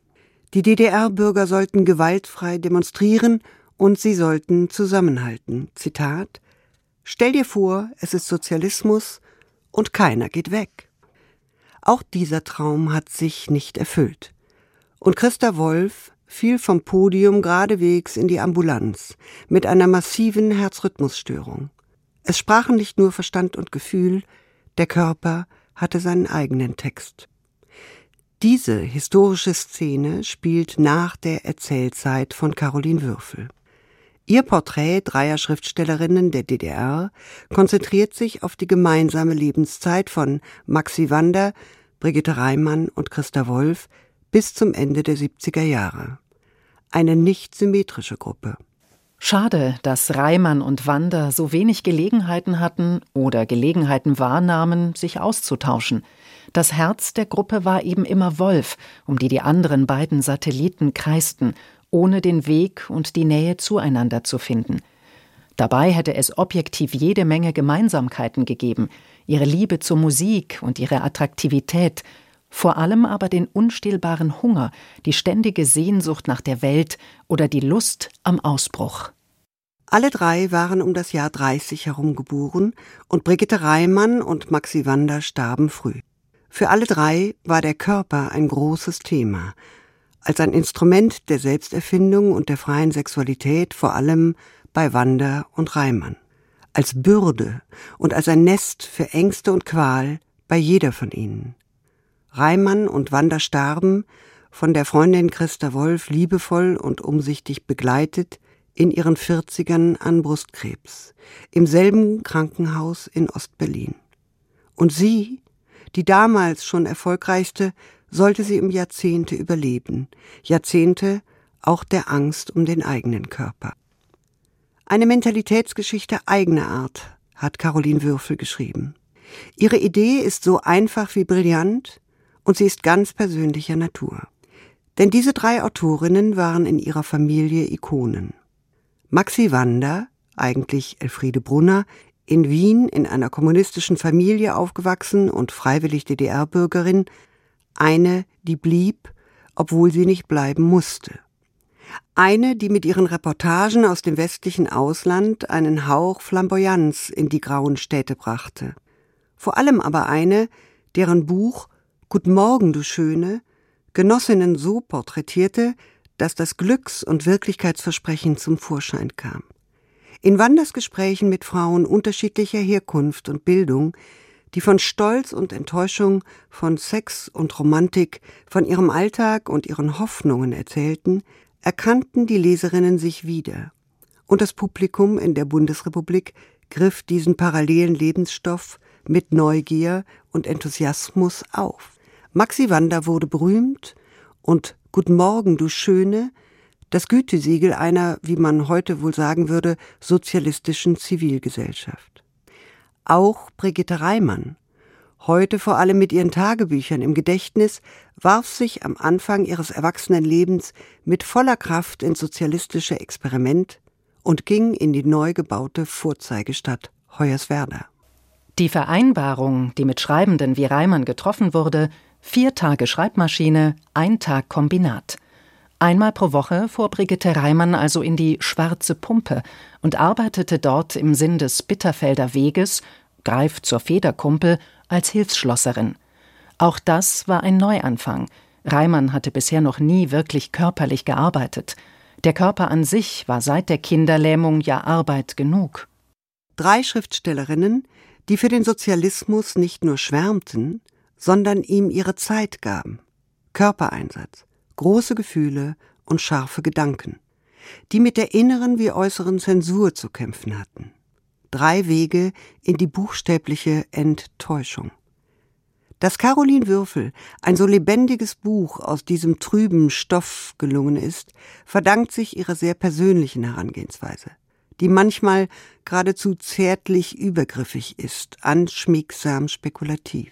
Die DDR-Bürger sollten gewaltfrei demonstrieren und sie sollten zusammenhalten. Zitat Stell dir vor, es ist Sozialismus und keiner geht weg. Auch dieser Traum hat sich nicht erfüllt. Und Christa Wolf fiel vom Podium geradewegs in die Ambulanz mit einer massiven Herzrhythmusstörung. Es sprachen nicht nur Verstand und Gefühl, der Körper hatte seinen eigenen Text. Diese historische Szene spielt nach der Erzählzeit von Caroline Würfel. Ihr Porträt dreier Schriftstellerinnen der DDR konzentriert sich auf die gemeinsame Lebenszeit von Maxi Wander, Brigitte Reimann und Christa Wolf bis zum Ende der 70er Jahre. Eine nicht symmetrische Gruppe. Schade, dass Reimann und Wander so wenig Gelegenheiten hatten oder Gelegenheiten wahrnahmen, sich auszutauschen. Das Herz der Gruppe war eben immer Wolf, um die die anderen beiden Satelliten kreisten ohne den Weg und die Nähe zueinander zu finden. Dabei hätte es objektiv jede Menge Gemeinsamkeiten gegeben, ihre Liebe zur Musik und ihre Attraktivität, vor allem aber den unstillbaren Hunger, die ständige Sehnsucht nach der Welt oder die Lust am Ausbruch. Alle drei waren um das Jahr 30 herum geboren und Brigitte Reimann und Maxi Wander starben früh. Für alle drei war der Körper ein großes Thema, als ein Instrument der Selbsterfindung und der freien Sexualität vor allem bei Wander und Reimann, als Bürde und als ein Nest für Ängste und Qual bei jeder von ihnen. Reimann und Wander starben, von der Freundin Christa Wolf liebevoll und umsichtig begleitet, in ihren Vierzigern an Brustkrebs, im selben Krankenhaus in Ostberlin. Und sie, die damals schon erfolgreichste, sollte sie um Jahrzehnte überleben, Jahrzehnte auch der Angst um den eigenen Körper. Eine Mentalitätsgeschichte eigener Art hat Caroline Würfel geschrieben. Ihre Idee ist so einfach wie brillant und sie ist ganz persönlicher Natur. Denn diese drei Autorinnen waren in ihrer Familie Ikonen. Maxi Wander, eigentlich Elfriede Brunner, in Wien in einer kommunistischen Familie aufgewachsen und freiwillig DDR-Bürgerin, eine, die blieb, obwohl sie nicht bleiben musste. Eine, die mit ihren Reportagen aus dem westlichen Ausland einen Hauch Flamboyanz in die grauen Städte brachte. Vor allem aber eine, deren Buch Guten Morgen, du Schöne Genossinnen so porträtierte, dass das Glücks- und Wirklichkeitsversprechen zum Vorschein kam. In Wanders Gesprächen mit Frauen unterschiedlicher Herkunft und Bildung, die von Stolz und Enttäuschung, von Sex und Romantik, von ihrem Alltag und ihren Hoffnungen erzählten, erkannten die Leserinnen sich wieder. Und das Publikum in der Bundesrepublik griff diesen parallelen Lebensstoff mit Neugier und Enthusiasmus auf. Maxi Wander wurde berühmt und Guten Morgen, du Schöne, das Gütesiegel einer, wie man heute wohl sagen würde, sozialistischen Zivilgesellschaft. Auch Brigitte Reimann, heute vor allem mit ihren Tagebüchern im Gedächtnis, warf sich am Anfang ihres Erwachsenenlebens mit voller Kraft ins sozialistische Experiment und ging in die neu gebaute Vorzeigestadt Hoyerswerda. Die Vereinbarung, die mit Schreibenden wie Reimann getroffen wurde, vier Tage Schreibmaschine, ein Tag Kombinat. Einmal pro Woche fuhr Brigitte Reimann also in die Schwarze Pumpe und arbeitete dort im Sinn des Bitterfelder Weges, Greif zur Federkumpel, als Hilfsschlosserin. Auch das war ein Neuanfang. Reimann hatte bisher noch nie wirklich körperlich gearbeitet. Der Körper an sich war seit der Kinderlähmung ja Arbeit genug. Drei Schriftstellerinnen, die für den Sozialismus nicht nur schwärmten, sondern ihm ihre Zeit gaben. Körpereinsatz, große Gefühle und scharfe Gedanken, die mit der inneren wie äußeren Zensur zu kämpfen hatten. Drei Wege in die buchstäbliche Enttäuschung. Dass Caroline Würfel ein so lebendiges Buch aus diesem trüben Stoff gelungen ist, verdankt sich ihrer sehr persönlichen Herangehensweise, die manchmal geradezu zärtlich übergriffig ist, anschmiegsam spekulativ.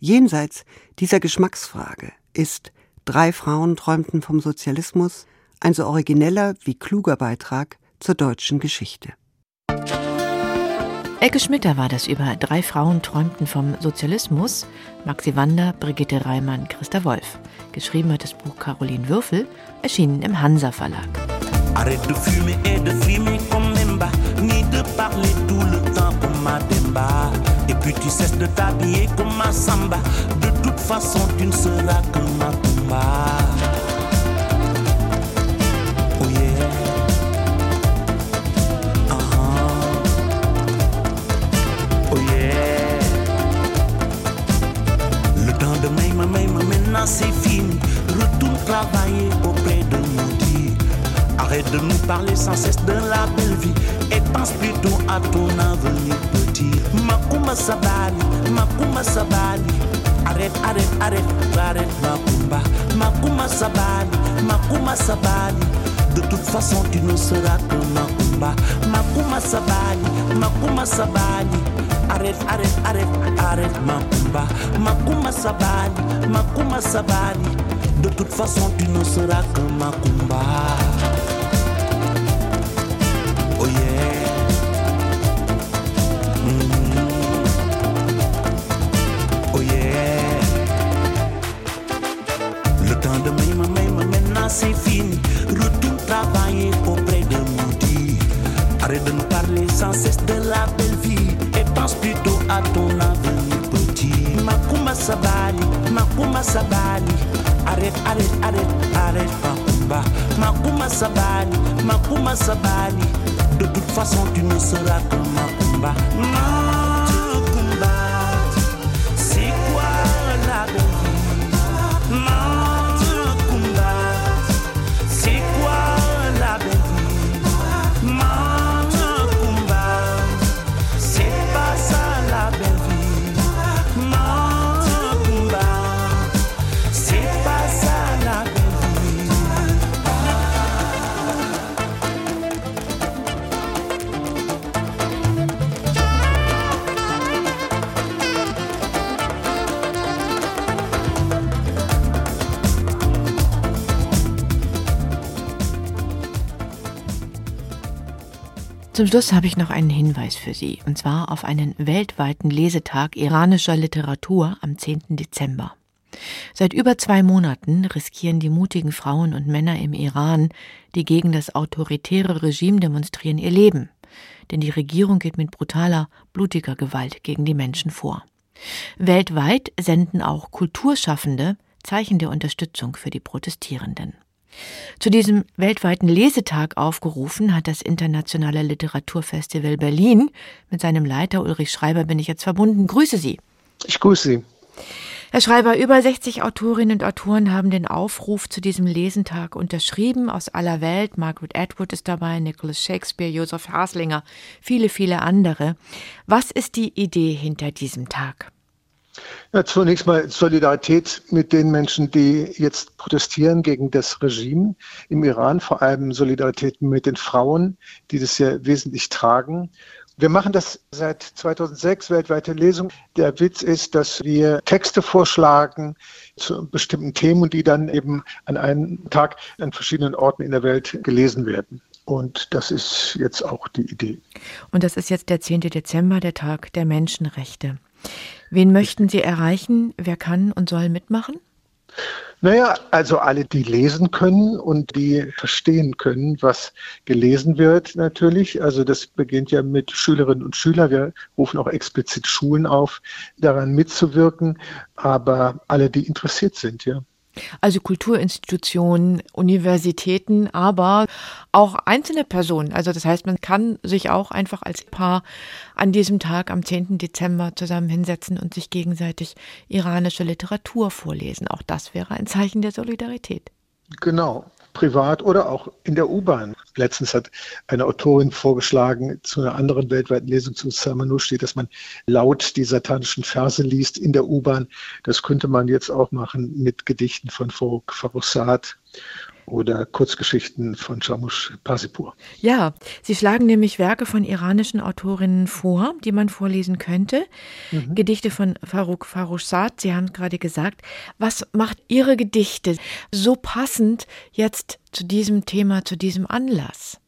Jenseits dieser Geschmacksfrage ist Drei Frauen träumten vom Sozialismus ein so origineller wie kluger Beitrag zur deutschen Geschichte. Elke Schmitter war das über Drei Frauen träumten vom Sozialismus, Maxi Wander, Brigitte Reimann, Christa Wolf. Geschrieben hat das Buch Caroline Würfel, erschienen im Hansa Verlag. Arrête de fumer et de frimer comme Memba, ni de parler tout le temps comme Mademba. Et puis tu cesses de t'habiller comme ma samba. De toute façon, tu ne seras que ma Oh, uh-huh. oh yeah. Le temps de main ma main ma main c'est fini. Retourne travailler auprès de nous dire. Arrête de nous parler sans cesse de la belle vie. Et pense plutôt à ton avenir petit. M'acuma sabali Makouma sabali. Arrête arrête arrête Arrête Mako Makuma Sabali, Makuma Sabali. De toute façon, tu ne seras que Makuma. Makuma Sabali, Makuma Sabali. Arrête, arrête, arrête, arrête Makuma. Makuma Sabali, Makuma Sabali. De toute façon, tu ne seras que Makuma. Sans cesse de la belle vie et pense plutôt à ton avenir petit. Makuma Sabali, Makuma Sabali. Arrête, arrête, arrête, arrête, Makuma. Makuma Sabali, Makuma Sabali. De toute façon, tu ne seras que. Makuma, Zum Schluss habe ich noch einen Hinweis für Sie, und zwar auf einen weltweiten Lesetag iranischer Literatur am 10. Dezember. Seit über zwei Monaten riskieren die mutigen Frauen und Männer im Iran, die gegen das autoritäre Regime demonstrieren, ihr Leben. Denn die Regierung geht mit brutaler, blutiger Gewalt gegen die Menschen vor. Weltweit senden auch Kulturschaffende Zeichen der Unterstützung für die Protestierenden. Zu diesem weltweiten Lesetag aufgerufen hat das Internationale Literaturfestival Berlin. Mit seinem Leiter Ulrich Schreiber bin ich jetzt verbunden. Grüße Sie. Ich grüße Sie. Herr Schreiber, über 60 Autorinnen und Autoren haben den Aufruf zu diesem Lesentag unterschrieben aus aller Welt. Margaret Atwood ist dabei, Nicholas Shakespeare, Josef Haslinger, viele, viele andere. Was ist die Idee hinter diesem Tag? Ja, zunächst mal Solidarität mit den Menschen, die jetzt protestieren gegen das Regime im Iran, vor allem Solidarität mit den Frauen, die das ja wesentlich tragen. Wir machen das seit 2006, weltweite Lesung. Der Witz ist, dass wir Texte vorschlagen zu bestimmten Themen und die dann eben an einem Tag an verschiedenen Orten in der Welt gelesen werden. Und das ist jetzt auch die Idee. Und das ist jetzt der 10. Dezember, der Tag der Menschenrechte. Wen möchten Sie erreichen? Wer kann und soll mitmachen? Naja, also alle, die lesen können und die verstehen können, was gelesen wird natürlich. Also das beginnt ja mit Schülerinnen und Schülern. Wir rufen auch explizit Schulen auf, daran mitzuwirken. Aber alle, die interessiert sind, ja. Also Kulturinstitutionen, Universitäten, aber auch einzelne Personen. Also das heißt, man kann sich auch einfach als Paar an diesem Tag am 10. Dezember zusammen hinsetzen und sich gegenseitig iranische Literatur vorlesen. Auch das wäre ein Zeichen der Solidarität. Genau privat oder auch in der U-Bahn. Letztens hat eine Autorin vorgeschlagen, zu einer anderen weltweiten Lesung zu Salman Rushdie, dass man laut die satanischen Verse liest in der U-Bahn. Das könnte man jetzt auch machen mit Gedichten von Farouk Farrokhzad oder Kurzgeschichten von Shamush Pasipur. Ja, Sie schlagen nämlich Werke von iranischen Autorinnen vor, die man vorlesen könnte. Mhm. Gedichte von Farouk Farrokhzad, Sie haben gerade gesagt. Was macht Ihre Gedichte so passend jetzt zu diesem Thema, zu diesem Anlass?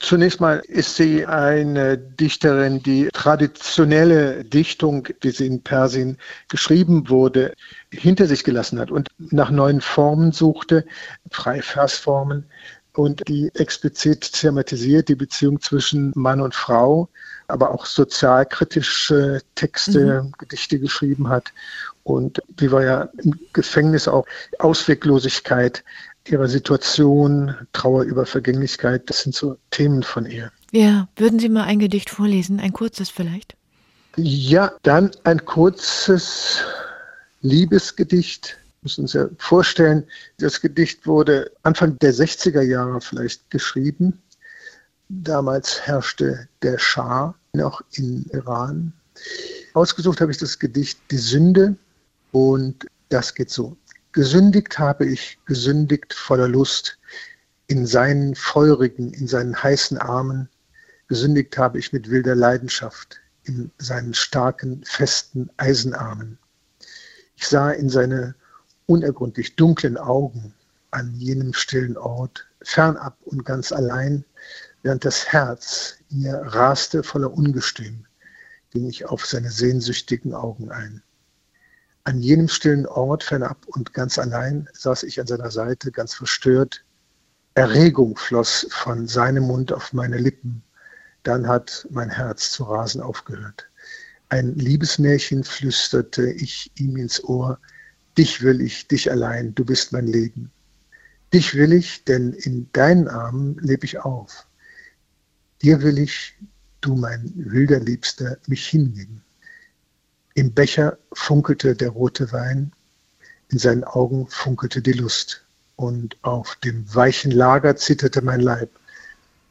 Zunächst mal ist sie eine Dichterin, die traditionelle Dichtung, wie sie in Persien geschrieben wurde, hinter sich gelassen hat und nach neuen Formen suchte, freie Versformen und die explizit thematisiert die Beziehung zwischen Mann und Frau, aber auch sozialkritische Texte, mhm. Gedichte geschrieben hat. Und die war ja im Gefängnis auch Ausweglosigkeit ihrer Situation, Trauer über Vergänglichkeit, das sind so Themen von ihr. Ja, würden Sie mal ein Gedicht vorlesen, ein kurzes vielleicht? Ja, dann ein kurzes Liebesgedicht. Wir müssen uns ja vorstellen, das Gedicht wurde Anfang der 60er Jahre vielleicht geschrieben. Damals herrschte der Schah noch in Iran. Ausgesucht habe ich das Gedicht Die Sünde und das geht so. Gesündigt habe ich, gesündigt voller Lust, in seinen feurigen, in seinen heißen Armen, gesündigt habe ich mit wilder Leidenschaft, in seinen starken, festen Eisenarmen. Ich sah in seine unergründlich dunklen Augen an jenem stillen Ort, fernab und ganz allein, während das Herz mir raste voller Ungestüm, ging ich auf seine sehnsüchtigen Augen ein. An jenem stillen Ort, fernab und ganz allein, saß ich an seiner Seite, ganz verstört. Erregung floss von seinem Mund auf meine Lippen. Dann hat mein Herz zu rasen aufgehört. Ein Liebesmärchen flüsterte ich ihm ins Ohr. Dich will ich, dich allein, du bist mein Leben. Dich will ich, denn in deinen Armen leb ich auf. Dir will ich, du mein wilder Liebster, mich hingeben. Im Becher funkelte der rote Wein, in seinen Augen funkelte die Lust, und auf dem weichen Lager zitterte mein Leib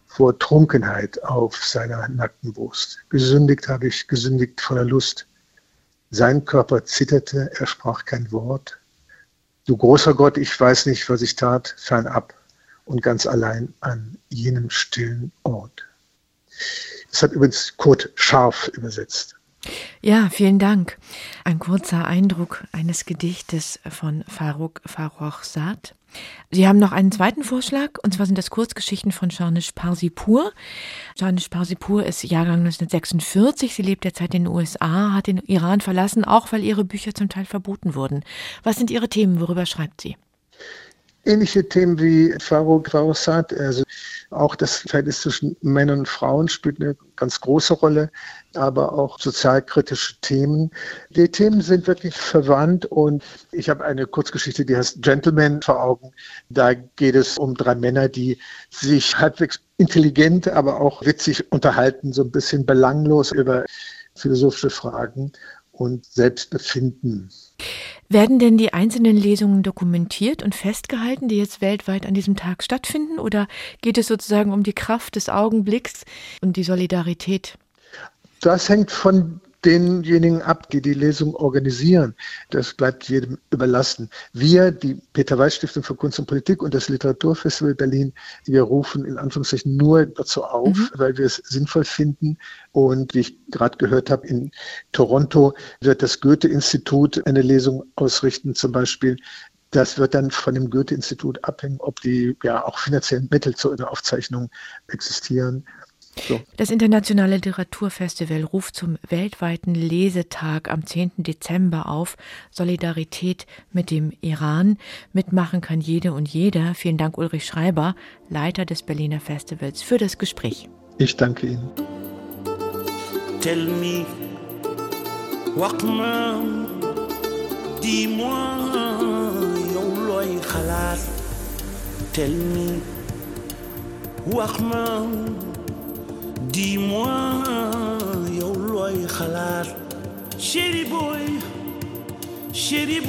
vor Trunkenheit auf seiner nackten Brust. Gesündigt habe ich, gesündigt voller Lust. Sein Körper zitterte, er sprach kein Wort. Du großer Gott, ich weiß nicht, was ich tat, fernab und ganz allein an jenem stillen Ort. Das hat übrigens Kurt Scharf übersetzt. Ja, vielen Dank. Ein kurzer Eindruck eines Gedichtes von Faruk Farrokhzad. Sie haben noch einen zweiten Vorschlag, und zwar sind das Kurzgeschichten von Sharnish Parsipur. Sharnish Parsipur ist Jahrgang 1946. Sie lebt derzeit in den USA, hat den Iran verlassen, auch weil ihre Bücher zum Teil verboten wurden. Was sind Ihre Themen? Worüber schreibt sie? Ähnliche Themen wie Faro Grausat, also auch das Verhältnis zwischen Männern und Frauen spielt eine ganz große Rolle, aber auch sozialkritische Themen. Die Themen sind wirklich verwandt und ich habe eine Kurzgeschichte, die heißt Gentleman vor Augen. Da geht es um drei Männer, die sich halbwegs intelligent, aber auch witzig unterhalten, so ein bisschen belanglos über philosophische Fragen und Selbstbefinden. Werden denn die einzelnen Lesungen dokumentiert und festgehalten, die jetzt weltweit an diesem Tag stattfinden? Oder geht es sozusagen um die Kraft des Augenblicks und die Solidarität? Das hängt von denjenigen ab, die die Lesung organisieren. Das bleibt jedem überlassen. Wir, die Peter Weiß Stiftung für Kunst und Politik und das Literaturfestival Berlin, wir rufen in Anführungszeichen nur dazu auf, mhm. weil wir es sinnvoll finden. Und wie ich gerade gehört habe, in Toronto wird das Goethe-Institut eine Lesung ausrichten, zum Beispiel das wird dann von dem Goethe-Institut abhängen, ob die ja auch finanziellen Mittel zu einer Aufzeichnung existieren. So. Das Internationale Literaturfestival ruft zum weltweiten Lesetag am 10. Dezember auf. Solidarität mit dem Iran. Mitmachen kann jede und jeder. Vielen Dank, Ulrich Schreiber, Leiter des Berliner Festivals, für das Gespräch. Ich danke Ihnen. Tell me, walk man, dis-moi, Tell me, walk man, dis-moi yow looy chéri boy chéri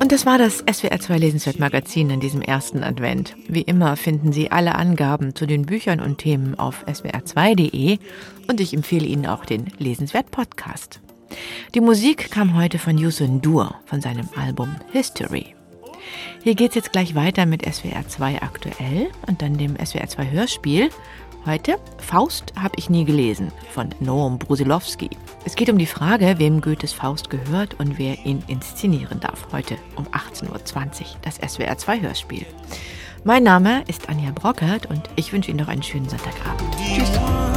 Und das war das SWR2 Lesenswert Magazin in diesem ersten Advent. Wie immer finden Sie alle Angaben zu den Büchern und Themen auf swr2.de und ich empfehle Ihnen auch den Lesenswert Podcast. Die Musik kam heute von Yusun Dur von seinem Album History. Hier geht es jetzt gleich weiter mit SWR 2 aktuell und dann dem SWR 2 Hörspiel. Heute Faust habe ich nie gelesen von Noam Brusilowski. Es geht um die Frage, wem Goethes Faust gehört und wer ihn inszenieren darf. Heute um 18.20 Uhr das SWR 2 Hörspiel. Mein Name ist Anja Brockert und ich wünsche Ihnen noch einen schönen Sonntagabend. Tschüss.